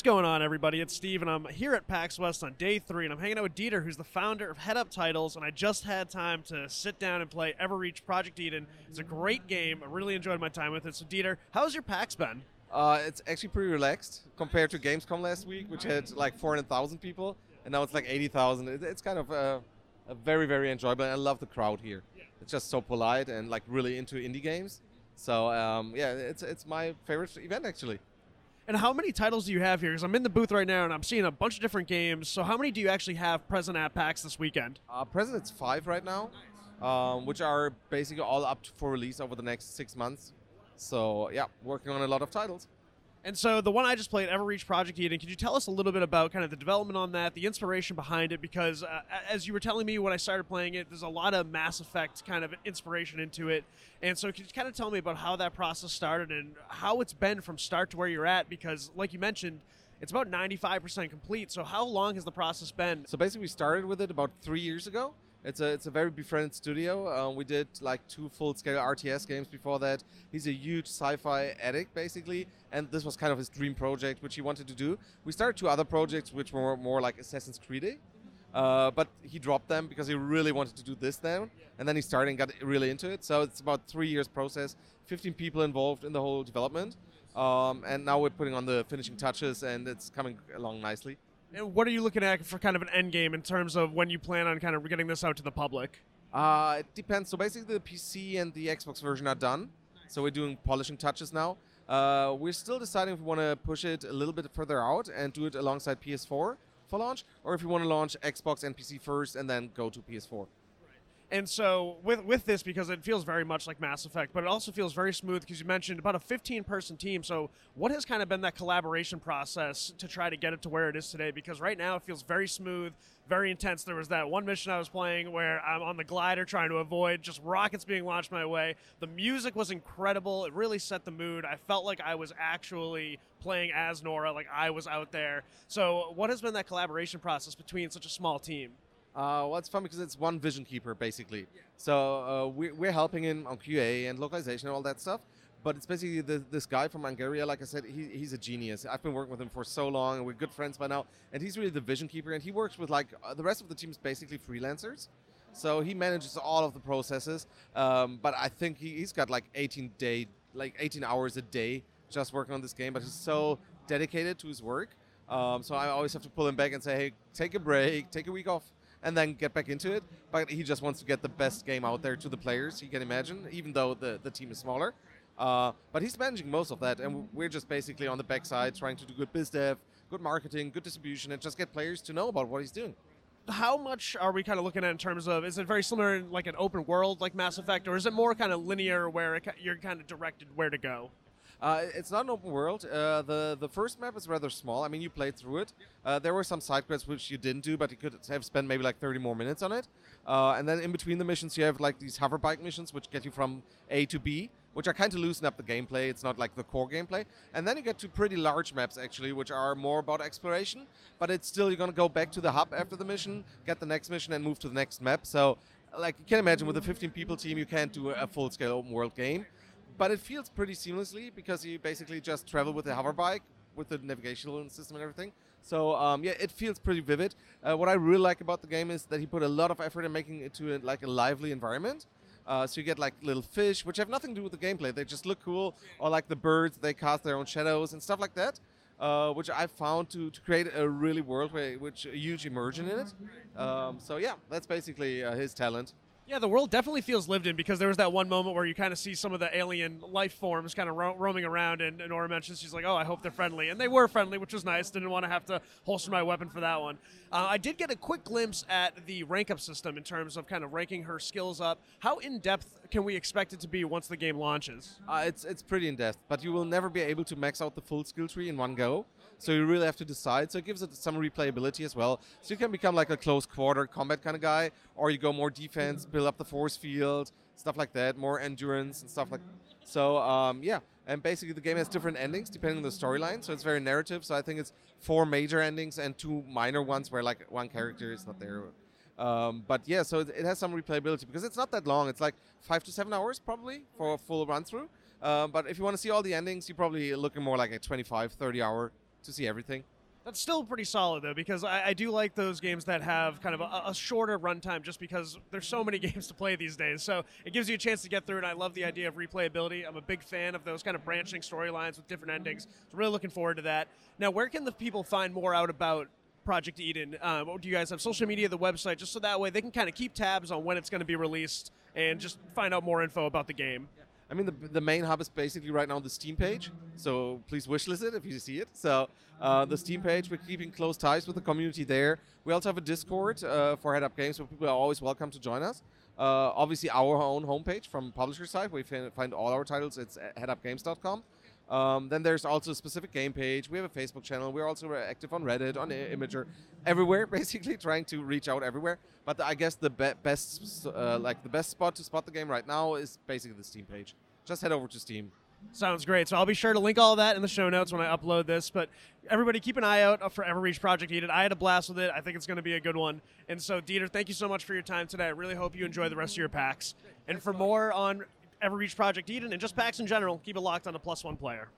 What's going on, everybody? It's Steve, and I'm here at PAX West on day three, and I'm hanging out with Dieter, who's the founder of Head Up Titles, and I just had time to sit down and play Everreach Project Eden. It's a great game. I really enjoyed my time with it. So, Dieter, how's your PAX been? Uh, it's actually pretty relaxed compared to Gamescom last week, which had like 400,000 people, and now it's like 80,000. It's kind of uh, a very, very enjoyable. And I love the crowd here. It's just so polite and like really into indie games. So um, yeah, it's it's my favorite event actually. And how many titles do you have here? Because I'm in the booth right now and I'm seeing a bunch of different games. So, how many do you actually have present at PAX this weekend? Uh, present it's five right now, um, which are basically all up for release over the next six months. So yeah, working on a lot of titles. And so the one I just played, Everreach Project Eden, could you tell us a little bit about kind of the development on that, the inspiration behind it? Because uh, as you were telling me when I started playing it, there's a lot of Mass Effect kind of inspiration into it. And so could you kind of tell me about how that process started and how it's been from start to where you're at? Because like you mentioned, it's about 95% complete. So how long has the process been? So basically, we started with it about three years ago. It's a it's a very befriended studio. Uh, we did like two full scale RTS games before that. He's a huge sci-fi addict basically, and this was kind of his dream project, which he wanted to do. We started two other projects which were more like Assassin's Creed. Uh, but he dropped them because he really wanted to do this then, and then he started and got really into it. So it's about three years process, 15 people involved in the whole development, um, and now we're putting on the finishing touches, and it's coming along nicely. And what are you looking at for kind of an end game in terms of when you plan on kind of getting this out to the public? Uh, it depends. So basically, the PC and the Xbox version are done. So we're doing polishing touches now. Uh, we're still deciding if we want to push it a little bit further out and do it alongside PS4 for launch, or if we want to launch Xbox and PC first and then go to PS4. And so with with this, because it feels very much like Mass Effect, but it also feels very smooth because you mentioned about a 15 person team. So what has kind of been that collaboration process to try to get it to where it is today? Because right now it feels very smooth, very intense. There was that one mission I was playing where I'm on the glider trying to avoid just rockets being launched my way. The music was incredible. It really set the mood. I felt like I was actually playing as Nora, like I was out there. So what has been that collaboration process between such a small team? Uh, well, it's fun because it's one vision keeper basically. So uh, we're, we're helping him on QA and localization and all that stuff. But it's basically the, this guy from Angaria. Like I said, he, he's a genius. I've been working with him for so long, and we're good friends by now. And he's really the vision keeper. And he works with like uh, the rest of the team is basically freelancers. So he manages all of the processes. Um, but I think he, he's got like 18 day, like 18 hours a day just working on this game. But he's so dedicated to his work. Um, so I always have to pull him back and say, hey, take a break, take a week off and then get back into it. But he just wants to get the best game out there to the players he can imagine, even though the, the team is smaller. Uh, but he's managing most of that, and we're just basically on the backside trying to do good biz dev, good marketing, good distribution, and just get players to know about what he's doing. How much are we kind of looking at in terms of is it very similar in like an open world like Mass Effect, or is it more kind of linear where it, you're kind of directed where to go? Uh, it's not an open world. Uh, the the first map is rather small. I mean, you played through it. Uh, there were some side quests which you didn't do, but you could have spent maybe like 30 more minutes on it. Uh, and then in between the missions, you have like these hover bike missions, which get you from A to B, which are kind of loosen up the gameplay. It's not like the core gameplay. And then you get to pretty large maps actually, which are more about exploration. But it's still you're gonna go back to the hub after the mission, get the next mission, and move to the next map. So like you can imagine with a 15 people team, you can't do a full scale open world game but it feels pretty seamlessly because you basically just travel with the hover bike with the navigational system and everything. So um, yeah, it feels pretty vivid. Uh, what I really like about the game is that he put a lot of effort in making it to a, like a lively environment. Uh, so you get like little fish, which have nothing to do with the gameplay. They just look cool, or like the birds, they cast their own shadows and stuff like that. Uh, which I found to, to create a really world where, which a huge immersion in it. Um, so yeah, that's basically uh, his talent. Yeah, the world definitely feels lived in because there was that one moment where you kind of see some of the alien life forms kind of ro- roaming around, and, and Nora mentions she's like, "Oh, I hope they're friendly," and they were friendly, which was nice. Didn't want to have to holster my weapon for that one. Uh, I did get a quick glimpse at the rank up system in terms of kind of ranking her skills up. How in depth can we expect it to be once the game launches? Uh, it's it's pretty in depth, but you will never be able to max out the full skill tree in one go. So you really have to decide. So it gives it some replayability as well. So you can become like a close quarter combat kind of guy, or you go more defense, build up the force field, stuff like that, more endurance and stuff like. So um, yeah, and basically the game has different endings depending on the storyline. So it's very narrative. So I think it's four major endings and two minor ones where like one character is not there. Um, but yeah, so it, has some replayability because it's not that long. It's like five to seven hours probably for a full run through. Um, but if you want to see all the endings, you're probably looking more like a 25, 30 hour to see everything. That's still pretty solid though, because I, I do like those games that have kind of a, a shorter runtime, just because there's so many games to play these days. So it gives you a chance to get through, and I love the idea of replayability. I'm a big fan of those kind of branching storylines with different endings. So really looking forward to that. Now, where can the people find more out about Project Eden? Um, do you guys have social media, the website, just so that way they can kind of keep tabs on when it's going to be released and just find out more info about the game? I mean, the, the main hub is basically right now the Steam page, so please wishlist it if you see it. So uh, the Steam page, we're keeping close ties with the community there. We also have a Discord uh, for Head Up Games, so people are always welcome to join us. Uh, obviously, our own homepage from publisher side, we find all our titles. It's headupgames.com. Um, then there's also a specific game page. We have a Facebook channel. We're also active on Reddit, on Imgur, everywhere, basically trying to reach out everywhere. But I guess the be- best, uh, like the best spot to spot the game right now is basically the Steam page. Just head over to Steam. Sounds great. So I'll be sure to link all that in the show notes when I upload this. But everybody, keep an eye out for Everreach Project Eden. I had a blast with it. I think it's going to be a good one. And so, Dieter, thank you so much for your time today. I really hope you enjoy the rest of your PAX. And for more on Everreach Project Eden and just PAX in general, keep it locked on a plus one player.